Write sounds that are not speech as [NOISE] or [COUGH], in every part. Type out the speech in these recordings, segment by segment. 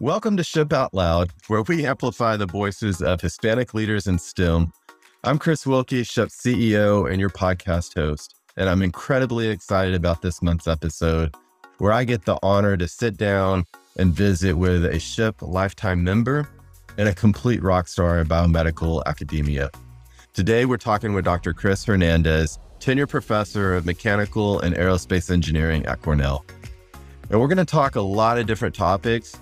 Welcome to SHPE Out Loud, where we amplify the voices of Hispanic leaders in STEM. I'm Chris Wilkie, SHPE's CEO and your podcast host, and I'm incredibly excited about this month's episode, where I get the honor to sit down and visit with a SHPE lifetime member and a complete rock star in biomedical academia. Today, we're talking with Dr. Chris Hernandez, tenure professor of mechanical and aerospace engineering at Cornell. And we're going to talk a lot of different topics,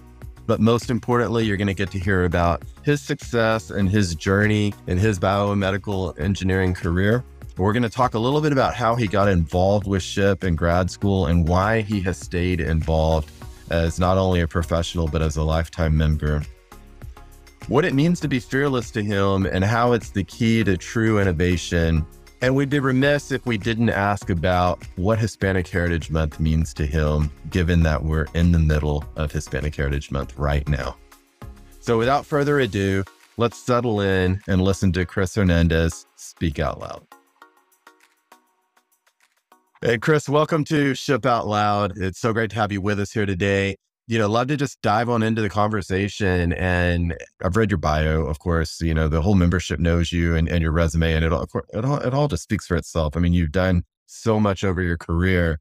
but most importantly, you're going to get to hear about his success and his journey in his biomedical engineering career. We're going to talk a little bit about how he got involved with SHPE in grad school and why he has stayed involved as not only a professional, but as a lifetime member. What it means to be fearless to him and how it's the key to true innovation. And we'd be remiss if we didn't ask about what Hispanic Heritage Month means to him, given that we're in the middle of Hispanic Heritage Month right now. So without further ado, let's settle in and listen to Chris Hernandez speak out loud. Hey, Chris, welcome to SHPE Out Loud. It's so great to have you with us here today. You know, love to just dive on into the conversation. And I've read your bio, of course. You know, the whole membership knows you and, and your resume, and it all, it all it all just speaks for itself. I mean, you've done so much over your career,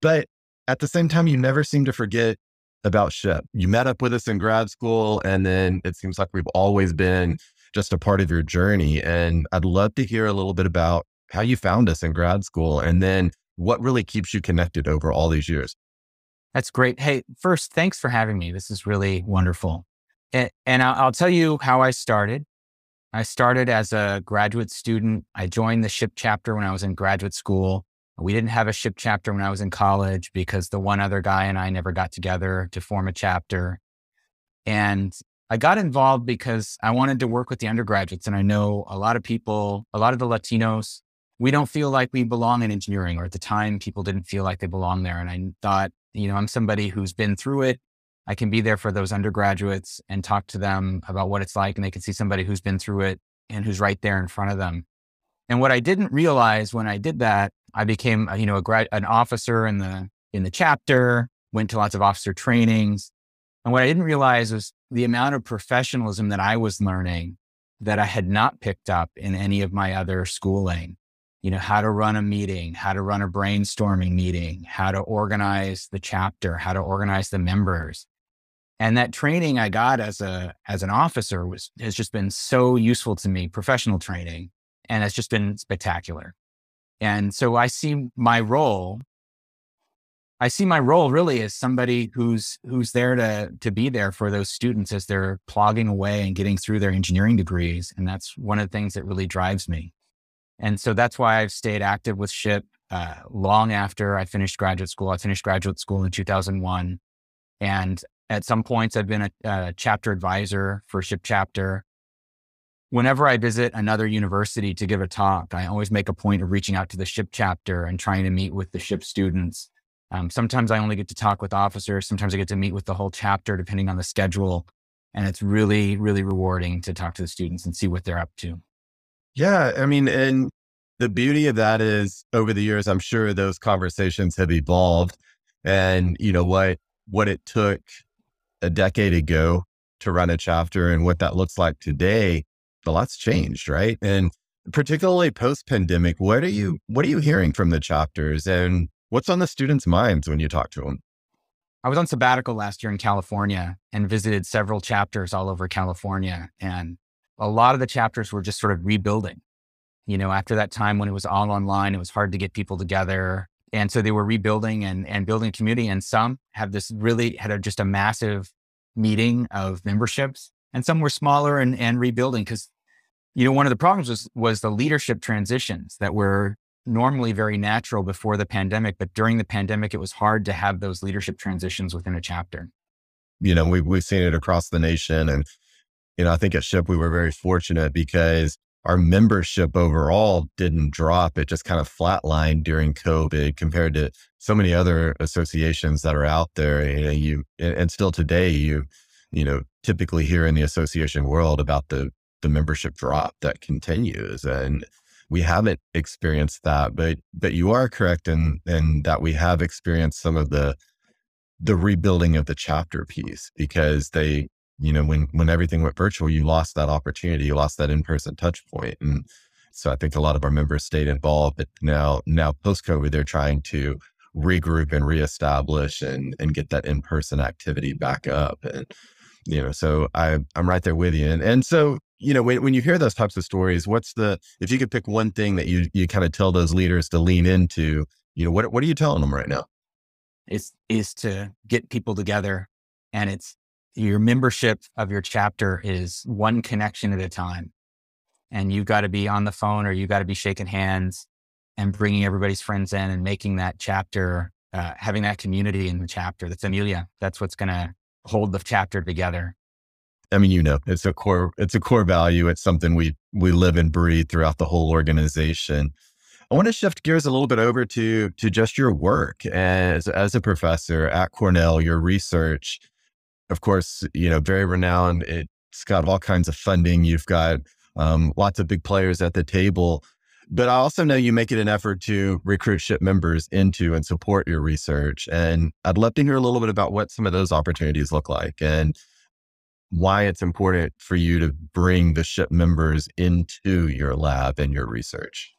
but at the same time, you never seem to forget about SHPE. You met up with us in grad school, and then it seems like we've always been just a part of your journey. And I'd love to hear a little bit about how you found us in grad school and then what really keeps you connected over all these years. That's great. Hey, first, thanks for having me. This is really wonderful. And, and I'll, I'll tell you how I started. I started as a graduate student. I joined the SHPE chapter when I was in graduate school. We didn't have a SHPE chapter when I was in college because the one other guy and I never got together to form a chapter. And I got involved because I wanted to work with the undergraduates. And I know a lot of people, a lot of the Latinos, we don't feel like we belong in engineering, or at the time, people didn't feel like they belong there. And I thought, you know, I'm somebody who's been through it. I can be there for those undergraduates and talk to them about what it's like, and they can see somebody who's been through it and who's right there in front of them. And what I didn't realize when I did that, I became, uh, you know, a grad, an officer in the in the chapter, went to lots of officer trainings, and what I didn't realize was the amount of professionalism that I was learning that I had not picked up in any of my other schooling you know, how to run a meeting, how to run a brainstorming meeting, how to organize the chapter, how to organize the members. And that training I got as a as an officer was has just been so useful to me, professional training, and it's just been spectacular. And so I see my role I see my role really as somebody who's who's there to to be there for those students as they're plogging away and getting through their engineering degrees. And that's one of the things that really drives me. And so that's why I've stayed active with SHPE uh, long after I finished graduate school. I finished graduate school in 2001. And at some points, I've been a, a chapter advisor for SHPE chapter. Whenever I visit another university to give a talk, I always make a point of reaching out to the SHPE chapter and trying to meet with the SHPE students. Um, sometimes I only get to talk with officers. Sometimes I get to meet with the whole chapter, depending on the schedule. And it's really, really rewarding to talk to the students and see what they're up to. Yeah. I mean, and the beauty of that is over the years, I'm sure those conversations have evolved. And, you know, what, what it took a decade ago to run a chapter and what that looks like today, a lot's changed, right? And particularly post pandemic, what are you, what are you hearing from the chapters and what's on the students' minds when you talk to them? I was on sabbatical last year in California and visited several chapters all over California. And a lot of the chapters were just sort of rebuilding. You know, after that time when it was all online, it was hard to get people together. And so they were rebuilding and, and building community. And some have this really had a, just a massive meeting of memberships. And some were smaller and, and rebuilding because, you know, one of the problems was, was the leadership transitions that were normally very natural before the pandemic. But during the pandemic, it was hard to have those leadership transitions within a chapter. You know, we, we've seen it across the nation. And you know, I think at SHPE we were very fortunate because our membership overall didn't drop. It just kind of flatlined during COVID compared to so many other associations that are out there. You know, you and still today you, you know, typically hear in the association world about the the membership drop that continues. And we haven't experienced that, but but you are correct in in that we have experienced some of the the rebuilding of the chapter piece because they, you know, when when everything went virtual, you lost that opportunity, you lost that in person touch point, and so I think a lot of our members stayed involved. But now, now post COVID, they're trying to regroup and reestablish and and get that in person activity back up, and you know, so I I'm right there with you, and and so you know, when, when you hear those types of stories, what's the, if you could pick one thing that you, you kind of tell those leaders to lean into, you know, what, what are you telling them right now? Is, is to get people together and it's your membership of your chapter is one connection at a time. And you've got to be on the phone or you've got to be shaking hands and bringing everybody's friends in and making that chapter, uh, having that community in the chapter, the familia. That's what's going to hold the chapter together. I mean, you know, it's a core, it's a core value. It's something we we live and breathe throughout the whole organization. I want to shift gears a little bit over to to just your work as as a professor at Cornell. Your research, of course, you know, very renowned. It's got all kinds of funding. You've got um, lots of big players at the table. But I also know you make it an effort to recruit SHPE members into and support your research. And I'd love to hear a little bit about what some of those opportunities look like. And why it's important for you to bring the SHPE members into your lab and your research.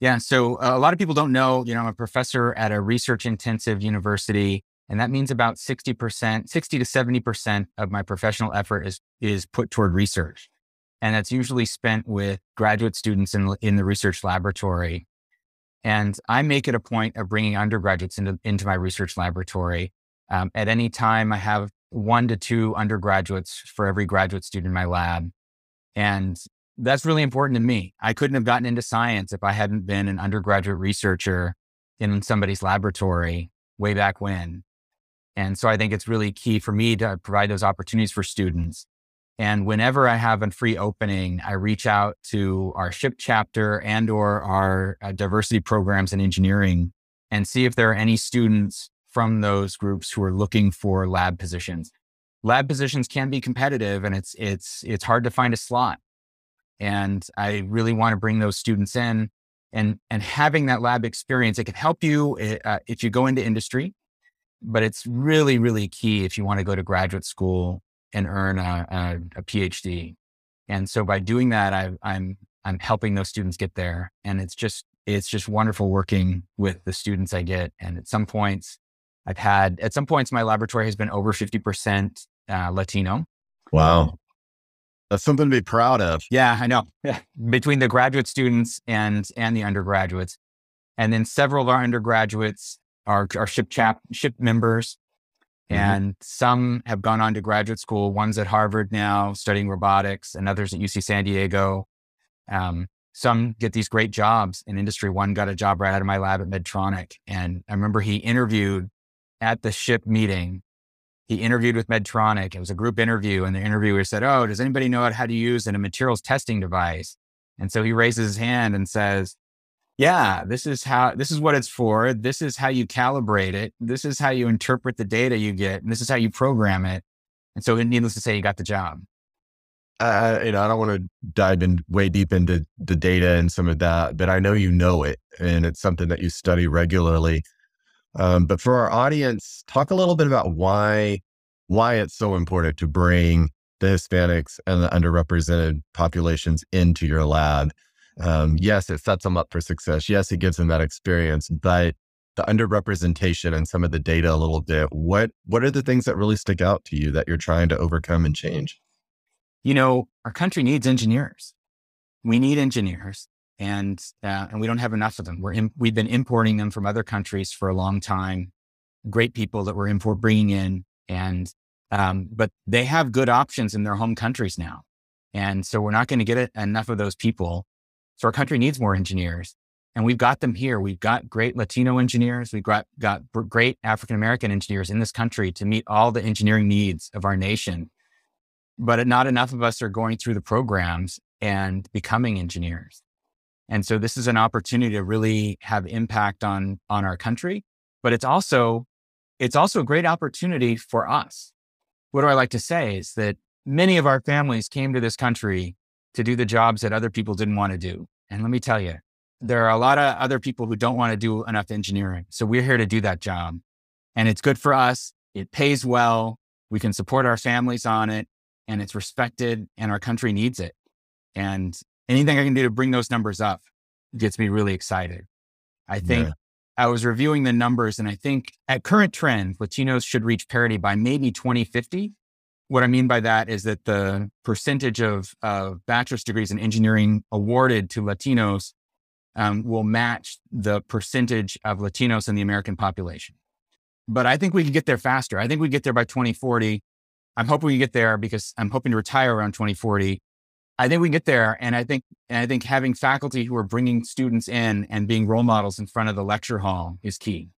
Yeah. So uh, a lot of people don't know, you know, I'm a professor at a research intensive university, and that means about 60%, 60 to 70% of my professional effort is, is put toward research. And that's usually spent with graduate students in, in the research laboratory. And I make it a point of bringing undergraduates into, into my research laboratory. Um, at any time, I have one to two undergraduates for every graduate student in my lab. And that's really important to me. I couldn't have gotten into science if I hadn't been an undergraduate researcher in somebody's laboratory way back when. And so I think it's really key for me to provide those opportunities for students. And whenever I have a free opening, I reach out to our SHPE chapter and or our uh, diversity programs in engineering and see if there are any students from those groups who are looking for lab positions. Lab positions can be competitive and it's it's it's hard to find a slot. And I really want to bring those students in and and having that lab experience it can help you eh, uh, if you go into industry, but it's really really key if you want to go to graduate school and earn a, a, a PhD. And so by doing that, I, I'm I'm helping those students get there, and it's just it's just wonderful working with the students I get. And at some points, I've had at some points my laboratory has been over 50% uh, Latino. Wow. That's something to be proud of. Yeah, I know. Yeah. Between the graduate students and and the undergraduates. And then several of our undergraduates are, are SHPE chap SHPE members. Mm-hmm. And some have gone on to graduate school. One's at Harvard now studying robotics, and others at UC San Diego. Um, some get these great jobs in industry. One got a job right out of my lab at Medtronic. And I remember he interviewed at the SHPE meeting, he interviewed with Medtronic. It was a group interview, and the interviewer said, Oh, does anybody know how to use a materials testing device? And so he raises his hand and says, Yeah, this is how, this is what it's for. This is how you calibrate it. This is how you interpret the data you get. And this is how you program it. And so, needless to say, you got the job. Uh, you know, I don't want to dive in way deep into the data and some of that, but I know you know it, and it's something that you study regularly. Um, but for our audience, talk a little bit about why why it's so important to bring the Hispanics and the underrepresented populations into your lab. Um, yes, it sets them up for success. Yes, it gives them that experience, but the underrepresentation and some of the data a little bit. What what are the things that really stick out to you that you're trying to overcome and change? You know, our country needs engineers. We need engineers and uh, and we don't have enough of them. We're in, we've been importing them from other countries for a long time. Great people that we're import bringing in, and um, but they have good options in their home countries now, and so we're not going to get enough of those people. So our country needs more engineers, and we've got them here. We've got great Latino engineers. We've got got great African American engineers in this country to meet all the engineering needs of our nation. But not enough of us are going through the programs and becoming engineers. And so this is an opportunity to really have impact on, on our country, but it's also, it's also a great opportunity for us. What do I like to say is that many of our families came to this country to do the jobs that other people didn't want to do. And let me tell you, there are a lot of other people who don't want to do enough engineering. So we're here to do that job. and it's good for us. It pays well. We can support our families on it and it's respected and our country needs it. And anything I can do to bring those numbers up gets me really excited. I think yeah. I was reviewing the numbers and I think at current trend, Latinos should reach parity by maybe 2050. What I mean by that is that the percentage of, of bachelor's degrees in engineering awarded to Latinos um, will match the percentage of Latinos in the American population. But I think we could get there faster. I think we get there by 2040. I'm hoping we get there because I'm hoping to retire around 2040. I think we can get there. And I think, and I think having faculty who are bringing students in and being role models in front of the lecture hall is key.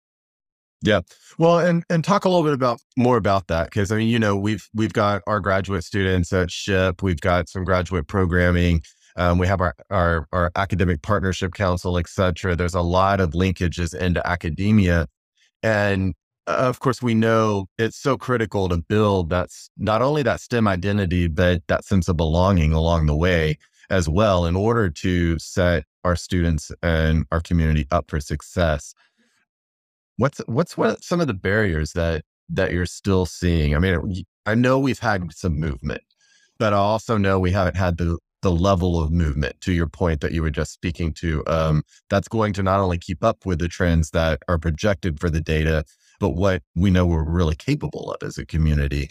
Yeah. Well, and and talk a little bit about more about that because I mean, you know, we've we've got our graduate students at SHPE, we've got some graduate programming, um, we have our, our our academic partnership council, et cetera. There's a lot of linkages into academia, and of course, we know it's so critical to build that's not only that STEM identity, but that sense of belonging along the way as well in order to set our students and our community up for success. What's what's what some of the barriers that that you're still seeing? I mean, I know we've had some movement, but I also know we haven't had the the level of movement to your point that you were just speaking to um, that's going to not only keep up with the trends that are projected for the data but what we know we're really capable of as a community.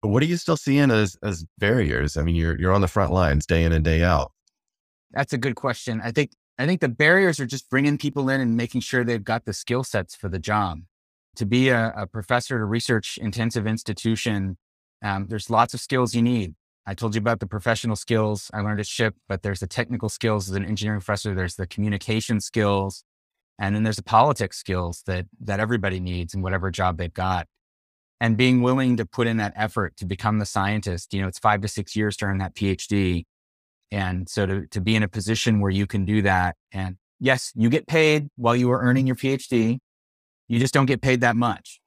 But what are you still seeing as as barriers? I mean, you're you're on the front lines day in and day out. That's a good question. I think I think the barriers are just bringing people in and making sure they've got the skill sets for the job. To be a, a professor at a research intensive institution, um, there's lots of skills you need. I told you about the professional skills I learned at SHPE, but there's the technical skills as an engineering professor. There's the communication skills. And then there's the politics skills that that everybody needs in whatever job they've got. And being willing to put in that effort to become the scientist, you know, it's five to six years to earn that PhD. And so to, to be in a position where you can do that. And yes, you get paid while you are earning your PhD. You just don't get paid that much.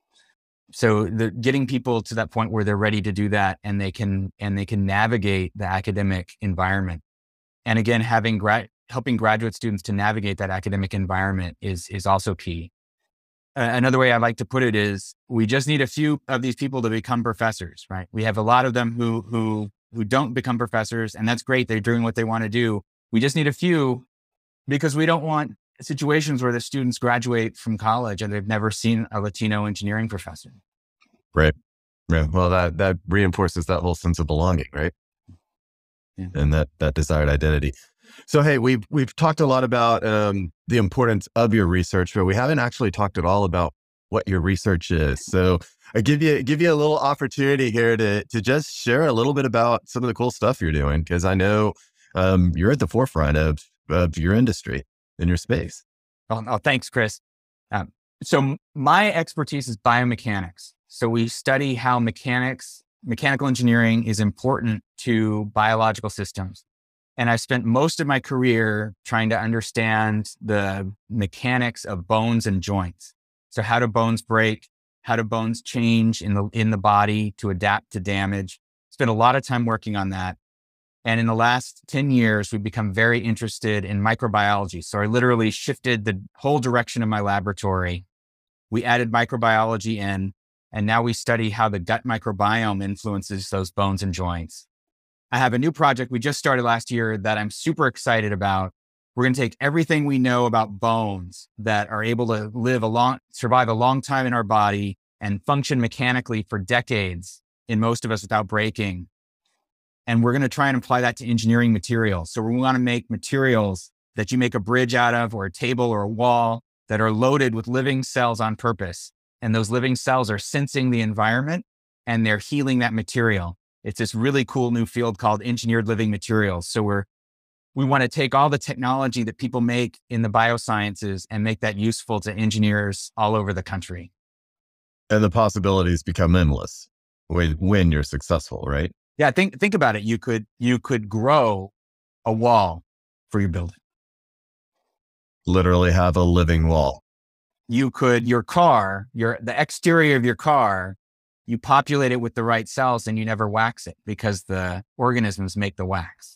So the getting people to that point where they're ready to do that and they can and they can navigate the academic environment. And again, having grad helping graduate students to navigate that academic environment is is also key. Another way I like to put it is we just need a few of these people to become professors, right? We have a lot of them who who who don't become professors, and that's great. They're doing what they want to do. We just need a few because we don't want situations where the students graduate from college and they've never seen a Latino engineering professor. Right. Yeah. Well, that that reinforces that whole sense of belonging, right? Yeah. And that that desired identity. So hey, we've we've talked a lot about um, the importance of your research, but we haven't actually talked at all about what your research is. So I give you give you a little opportunity here to to just share a little bit about some of the cool stuff you're doing because I know um, you're at the forefront of of your industry in your space. Oh, oh thanks, Chris. Um, so my expertise is biomechanics. So we study how mechanics, mechanical engineering is important to biological systems. And I've spent most of my career trying to understand the mechanics of bones and joints. So how do bones break? How do bones change in the, in the body to adapt to damage? Spent a lot of time working on that. And in the last 10 years, we've become very interested in microbiology. So I literally shifted the whole direction of my laboratory. We added microbiology in, and now we study how the gut microbiome influences those bones and joints. I have a new project we just started last year that I'm super excited about. We're going to take everything we know about bones that are able to live a long, survive a long time in our body and function mechanically for decades in most of us without breaking. And we're going to try and apply that to engineering materials. So we want to make materials that you make a bridge out of or a table or a wall that are loaded with living cells on purpose. And those living cells are sensing the environment and they're healing that material. It's this really cool new field called engineered living materials. So we're we want to take all the technology that people make in the biosciences and make that useful to engineers all over the country. And the possibilities become endless when when you're successful, right? Yeah, think think about it. You could you could grow a wall for your building. Literally have a living wall. You could your car, your the exterior of your car you populate it with the right cells and you never wax it because the organisms make the wax.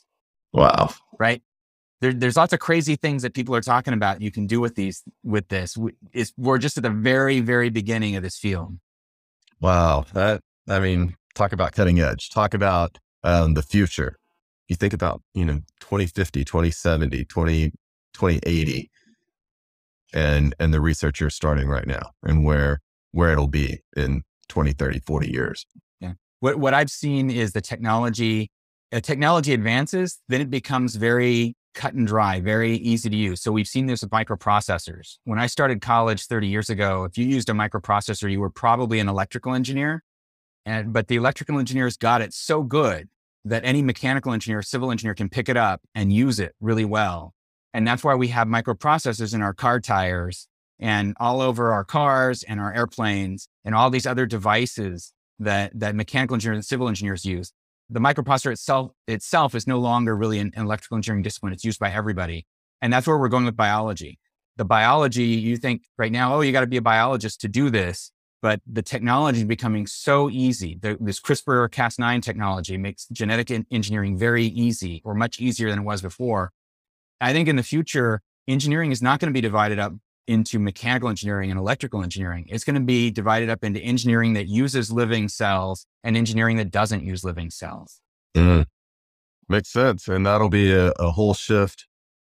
Wow. Right. there, there's lots of crazy things that people are talking about you can do with these with this. It's, we're just at the very, very beginning of this field. Wow. That, I mean, talk about cutting edge, talk about um, the future. You think about, you know, 2050, 2070, 20, 2080 and, and the research you're starting right now and where, where it'll be in 20, 30, 40 years. Yeah. What, what I've seen is the technology, uh, technology advances, then it becomes very cut and dry, very easy to use. So we've seen this with microprocessors. When I started college 30 years ago, if you used a microprocessor, you were probably an electrical engineer. And, but the electrical engineers got it so good that any mechanical engineer, civil engineer can pick it up and use it really well. And that's why we have microprocessors in our car tires and all over our cars and our airplanes and all these other devices that, that mechanical engineers and civil engineers use the microprocessor itself itself is no longer really an, electrical engineering discipline. It's used by everybody. And that's where we're going with biology. The biology, you think right now, oh, you got to be a biologist to do this. But the technology is becoming so easy. The, this CRISPR Cas9 technology makes genetic engineering very easy or much easier than it was before. I think in the future, engineering is not going to be divided up into mechanical engineering and electrical engineering. It's going to be divided up into engineering that uses living cells and engineering that doesn't use living cells. Mm. Makes sense. And that'll be a, a whole shift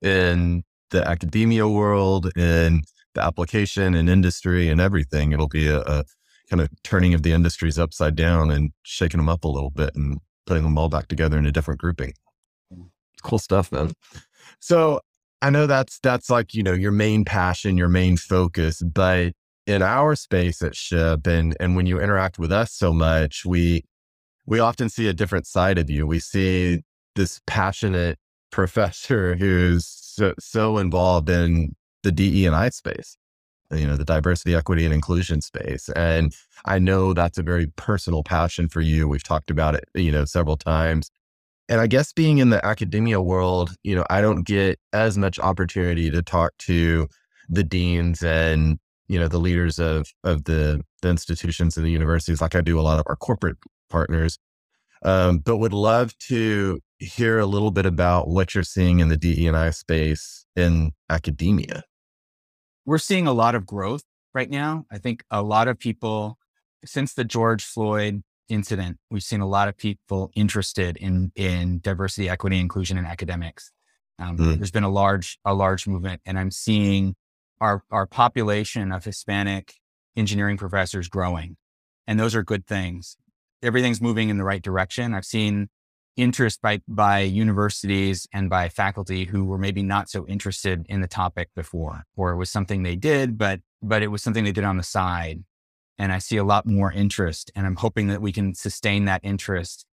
in the academia world, in the application and industry and everything. It'll be a, a kind of turning of the industries upside down and shaking them up a little bit and putting them all back together in a different grouping. Cool stuff, man. So I know that's that's like, you know, your main passion, your main focus, but in our space at SHPE and and when you interact with us so much, we we often see a different side of you. We see this passionate [LAUGHS] professor who's so, so involved in the DE and I space, you know, the diversity, equity, and inclusion space. And I know that's a very personal passion for you. We've talked about it, you know, several times. And I guess being in the academia world, you know, I don't get as much opportunity to talk to the deans and, you know, the leaders of of the, the institutions and the universities like I do a lot of our corporate partners. Um, but would love to hear a little bit about what you're seeing in the DE&I space in academia. We're seeing a lot of growth right now. I think a lot of people since the George Floyd incident, we've seen a lot of people interested in in diversity, equity, inclusion in academics. Um, mm. There's been a large a large movement, and I'm seeing our our population of Hispanic engineering professors growing, and those are good things. Everything's moving in the right direction. I've seen interest by by universities and by faculty who were maybe not so interested in the topic before, or it was something they did, but but it was something they did on the side and I see a lot more interest. And I'm hoping that we can sustain that interest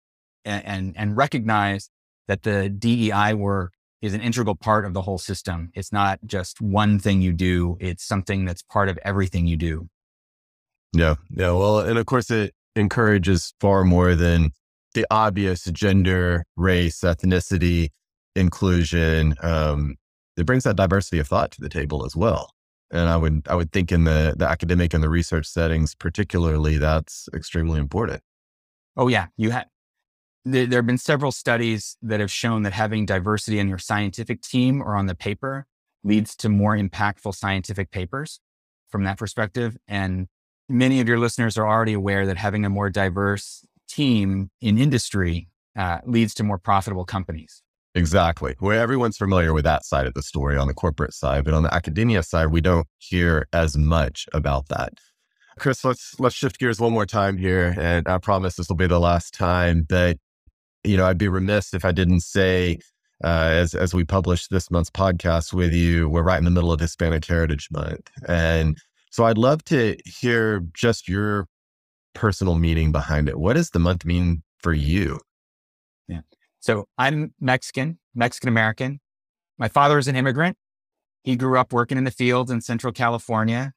and, and, and recognize that the DEI work is an integral part of the whole system. It's not just one thing you do, it's something that's part of everything you do. Yeah. Yeah. Well, and of course, it encourages far more than the obvious gender, race, ethnicity, inclusion. Um, it brings that diversity of thought to the table as well and I would I would think in the the academic and the research settings, particularly, that's extremely important. Oh yeah, you have. There, there have been several studies that have shown that having diversity in your scientific team or on the paper leads to more impactful scientific papers from that perspective. And many of your listeners are already aware that having a more diverse team in industry uh, leads to more profitable companies. Exactly. Where everyone's familiar with that side of the story on the corporate side, but on the academia side, we don't hear as much about that. Chris, let's let's shift gears one more time here, and I promise this will be the last time. But you know, I'd be remiss if I didn't say, uh, as as we publish this month's podcast with you, we're right in the middle of Hispanic Heritage Month, and so I'd love to hear just your personal meaning behind it. What does the month mean for you? So I'm Mexican, Mexican American. My father is an immigrant. He grew up working in the fields in Central California.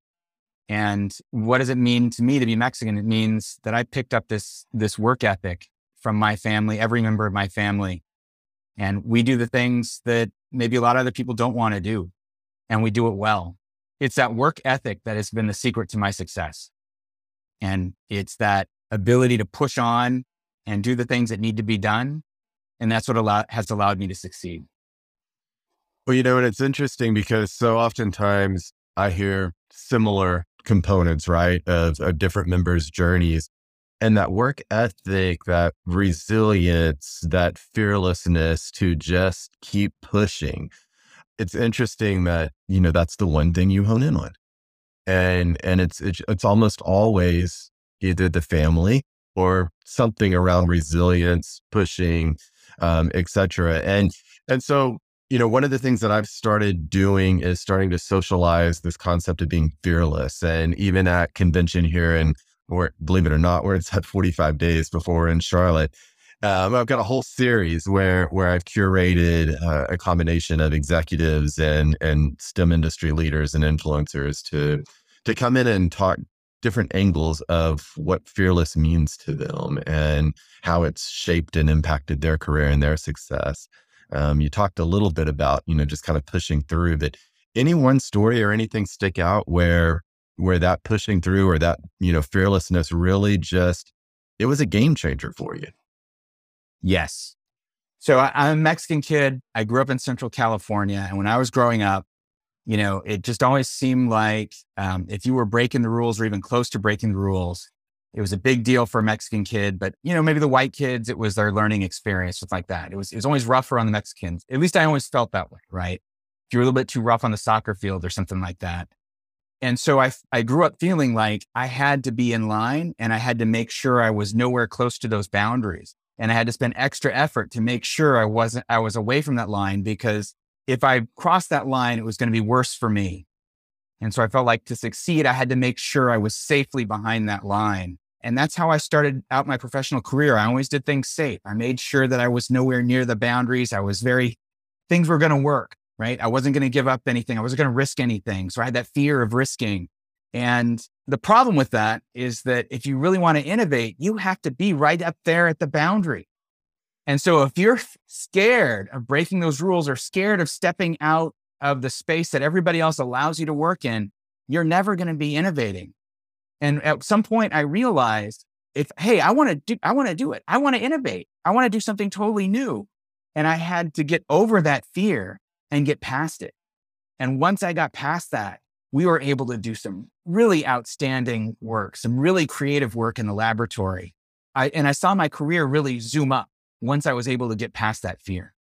And what does it mean to me to be Mexican? It means that I picked up this, this work ethic from my family, every member of my family. And we do the things that maybe a lot of other people don't want to do. And we do it well. It's that work ethic that has been the secret to my success. And it's that ability to push on and do the things that need to be done and that's what allow, has allowed me to succeed. Well, you know, and it's interesting because so oftentimes I hear similar components, right, of, of different members' journeys. And that work ethic, that resilience, that fearlessness to just keep pushing. It's interesting that, you know, that's the one thing you hone in on. And and it's it's, it's almost always either the family or something around resilience, pushing, um, etc. And and so you know, one of the things that I've started doing is starting to socialize this concept of being fearless. And even at convention here, and or believe it or not, where it's at 45 days before in Charlotte, um, I've got a whole series where where I've curated uh, a combination of executives and and STEM industry leaders and influencers to to come in and talk different angles of what fearless means to them and how it's shaped and impacted their career and their success. Um, you talked a little bit about, you know, just kind of pushing through that. Any one story or anything stick out where where that pushing through or that, you know, fearlessness really just it was a game changer for you. Yes. So I, I'm a Mexican kid. I grew up in Central California. And when I was growing up, you know, it just always seemed like um, if you were breaking the rules or even close to breaking the rules, it was a big deal for a Mexican kid. But you know, maybe the white kids, it was their learning experience, stuff like that. It was it was always rougher on the Mexicans. At least I always felt that way, right? If you're a little bit too rough on the soccer field or something like that. And so I I grew up feeling like I had to be in line and I had to make sure I was nowhere close to those boundaries. And I had to spend extra effort to make sure I wasn't I was away from that line because if I crossed that line, it was going to be worse for me. And so I felt like to succeed, I had to make sure I was safely behind that line. And that's how I started out my professional career. I always did things safe. I made sure that I was nowhere near the boundaries. I was very, things were going to work, right? I wasn't going to give up anything. I wasn't going to risk anything. So I had that fear of risking. And the problem with that is that if you really want to innovate, you have to be right up there at the boundary. And so if you're scared of breaking those rules or scared of stepping out of the space that everybody else allows you to work in, you're never going to be innovating. And at some point I realized if, hey, I want to do, I want to do it. I want to innovate. I want to do something totally new. And I had to get over that fear and get past it. And once I got past that, we were able to do some really outstanding work, some really creative work in the laboratory. I, and I saw my career really zoom up once I was able to get past that fear.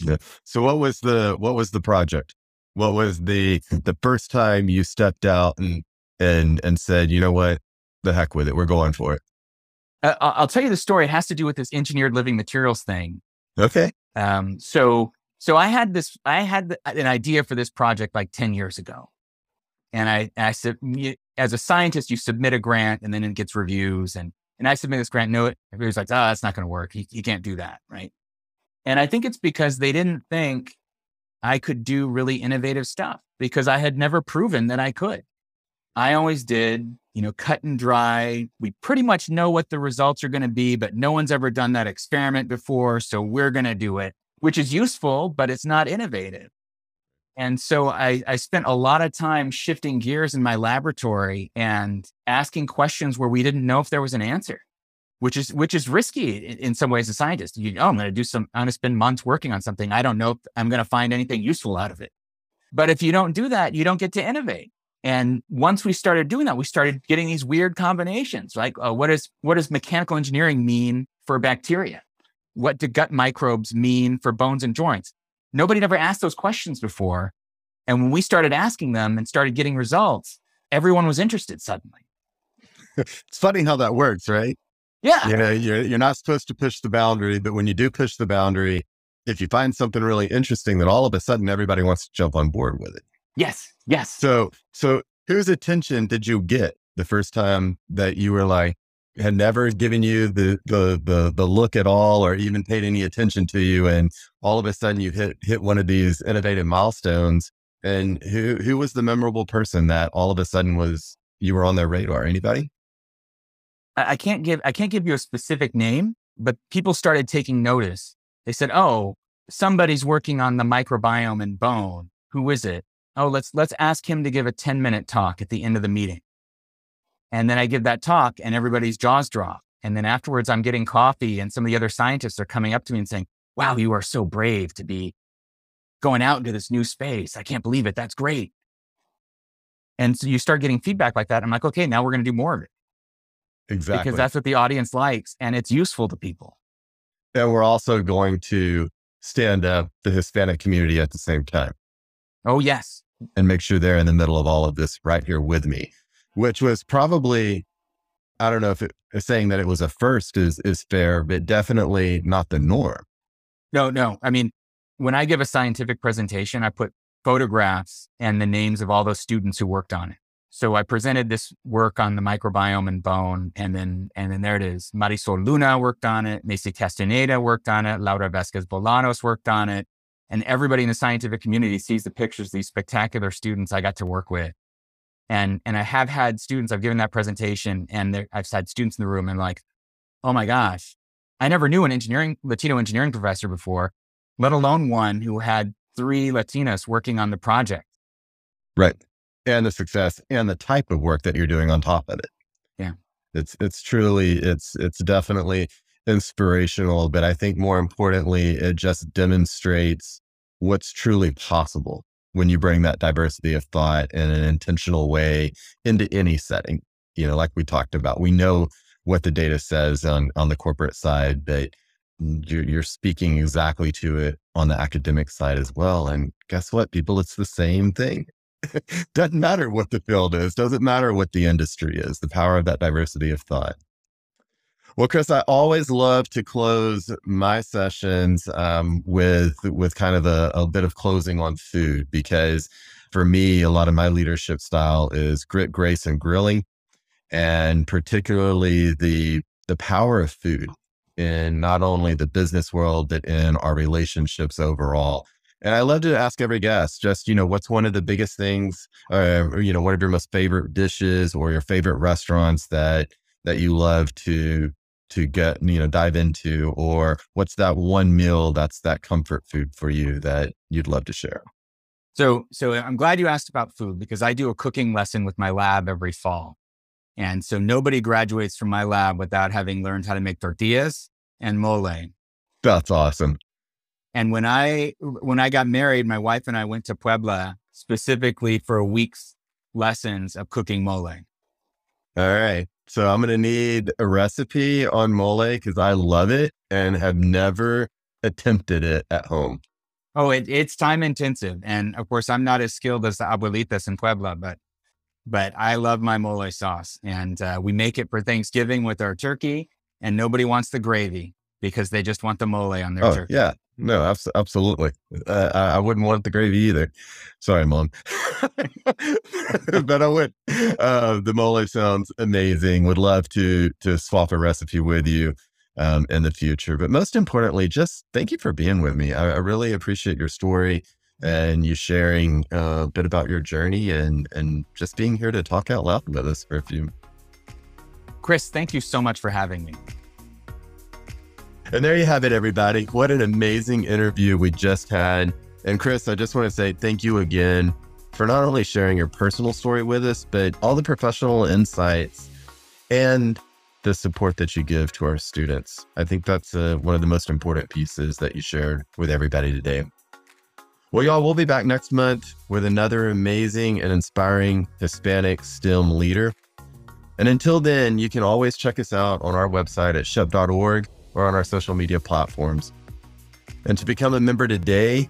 Yeah. So what was the what was the project? What was the the first time you stepped out and and and said, you know what, the heck with it, we're going for it. Uh, I'll tell you the story. It has to do with this engineered living materials thing. Okay. Um, so so I had this I had an idea for this project like ten years ago, and I I said as a scientist you submit a grant and then it gets reviews and and I submit this grant. No, everybody's like, oh, that's not going to work. You, you can't do that. Right. And I think it's because they didn't think I could do really innovative stuff because I had never proven that I could. I always did, you know, cut and dry. We pretty much know what the results are going to be, but no one's ever done that experiment before. So we're going to do it, which is useful, but it's not innovative. And so I, I spent a lot of time shifting gears in my laboratory and asking questions where we didn't know if there was an answer, which is which is risky in, in some ways as a scientist. You, oh, I'm going to do some, I'm going to spend months working on something. I don't know if I'm going to find anything useful out of it. But if you don't do that, you don't get to innovate. And once we started doing that, we started getting these weird combinations. Like, uh, what is what does mechanical engineering mean for bacteria? What do gut microbes mean for bones and joints? Nobody had ever asked those questions before. And when we started asking them and started getting results, everyone was interested suddenly. [LAUGHS] it's funny how that works, right? Yeah. You know, you're, you're not supposed to push the boundary, but when you do push the boundary, if you find something really interesting, then all of a sudden everybody wants to jump on board with it. Yes. Yes. So, so whose attention did you get the first time that you were like, had never given you the, the the the look at all or even paid any attention to you and all of a sudden you hit hit one of these innovative milestones and who who was the memorable person that all of a sudden was you were on their radar? Anybody? I can't give i can't give you a specific name but people started taking notice. They said oh somebody's working on the microbiome in bone. Who is it? Oh let's let's ask him to give a 10 minute talk at the end of the meeting and then I give that talk and everybody's jaws drop. And then afterwards, I'm getting coffee and some of the other scientists are coming up to me and saying, wow, you are so brave to be going out into this new space. I can't believe it. That's great. And so you start getting feedback like that. I'm like, okay, now we're going to do more of it. Exactly. Because that's what the audience likes and it's useful to people. And we're also going to stand up the Hispanic community at the same time. Oh, yes. And make sure they're in the middle of all of this right here with me, which was probably, I don't know if it, saying that it was a first is, is fair, but definitely not the norm. No, no. I mean, when I give a scientific presentation, I put photographs and the names of all those students who worked on it. So I presented this work on the microbiome and bone, and then and then there it is. Marisol Luna worked on it. Macy Castaneda worked on it. Laura Vasquez Bolanos worked on it. And everybody in the scientific community sees the pictures, these spectacular students I got to work with. And and I have had students, I've given that presentation, and I've had students in the room and like, oh my gosh, I never knew an engineering Latino engineering professor before, let alone one who had three Latinas working on the project. Right and the success and the type of work that you're doing on top of it. Yeah. It's it's truly it's it's definitely inspirational, but I think more importantly, it just demonstrates what's truly possible when you bring that diversity of thought in an intentional way into any setting. You know, like we talked about, we know what the data says on on the corporate side, but you're, you're speaking exactly to it on the academic side as well. And guess what, people? It's the same thing. [LAUGHS] doesn't matter what the field is, doesn't matter what the industry is, the power of that diversity of thought. Well, Chris, I always love to close my sessions um, with with kind of a, a bit of closing on food because for me, a lot of my leadership style is grit, grace, and grilling, and particularly the the power of food in not only the business world but in our relationships overall. And I love to ask every guest just, you know, what's one of the biggest things, uh, or, you know, one of your most favorite dishes or your favorite restaurants that, that you love to, to get, you know, dive into, or what's that one meal that's that comfort food for you that you'd love to share? So, so uh, I'm glad you asked about food because I do a cooking lesson with my lab every fall. And so nobody graduates from my lab without having learned how to make tortillas and mole. That's awesome. And when I when I got married, my wife and I went to Puebla specifically for a week's lessons of cooking mole. All right. So I'm going to need a recipe on mole because I love it and have never attempted it at home. Oh, it, it's time intensive. And of course, I'm not as skilled as the abuelitas in Puebla, but but I love my mole sauce. And uh, we make it for Thanksgiving with our turkey, and nobody wants the gravy because they just want the mole on their oh, turkey. Yeah. No, abs- absolutely. Uh, I, I wouldn't want the gravy either. Sorry, mom. [LAUGHS] but I would. Uh, the mole sounds amazing. Would love to to swap a recipe with you um, in the future. But most importantly, just thank you for being with me. I, I really appreciate your story and you sharing uh, a bit about your journey and and just being here to talk out loud with us for a few. Chris, thank you so much for having me. And there you have it, everybody. What an amazing interview we just had. And Chris, I just want to say thank you again for not only sharing your personal story with us, but all the professional insights and the support that you give to our students. I think that's uh, one of the most important pieces that you shared with everybody today. Well, y'all, we'll be back next month with another amazing and inspiring Hispanic STEM leader. And until then, you can always check us out on our website at SHPE.org or on our social media platforms. And to become a member today,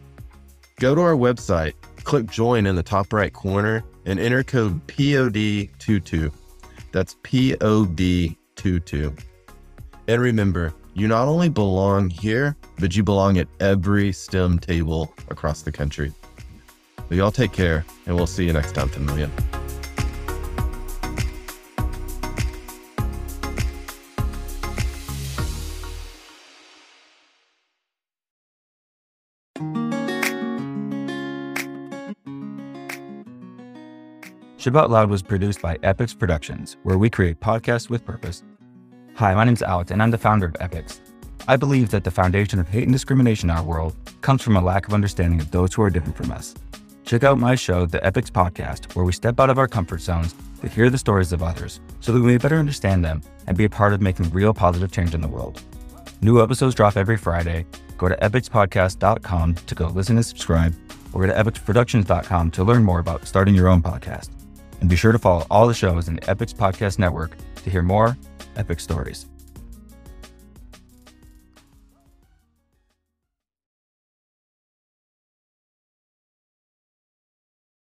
go to our website, click join in the top right corner, and enter code POD22. That's POD22. And remember, you not only belong here, but you belong at every STEM table across the country. So y'all take care, and we'll see you next time, Familia. SHPE Out Loud was produced by Epix Productions, where we create podcasts with purpose. Hi, my name is Alex, and I'm the founder of Epix. I believe that the foundation of hate and discrimination in our world comes from a lack of understanding of those who are different from us. Check out my show, The Epix Podcast, where we step out of our comfort zones to hear the stories of others so that we may better understand them and be a part of making real positive change in the world. New episodes drop every Friday, go to epicspodcast.com to go listen and subscribe, or go to epicsproductions.com to learn more about starting your own podcast. And be sure to follow all the shows in the Epics Podcast Network to hear more epic stories.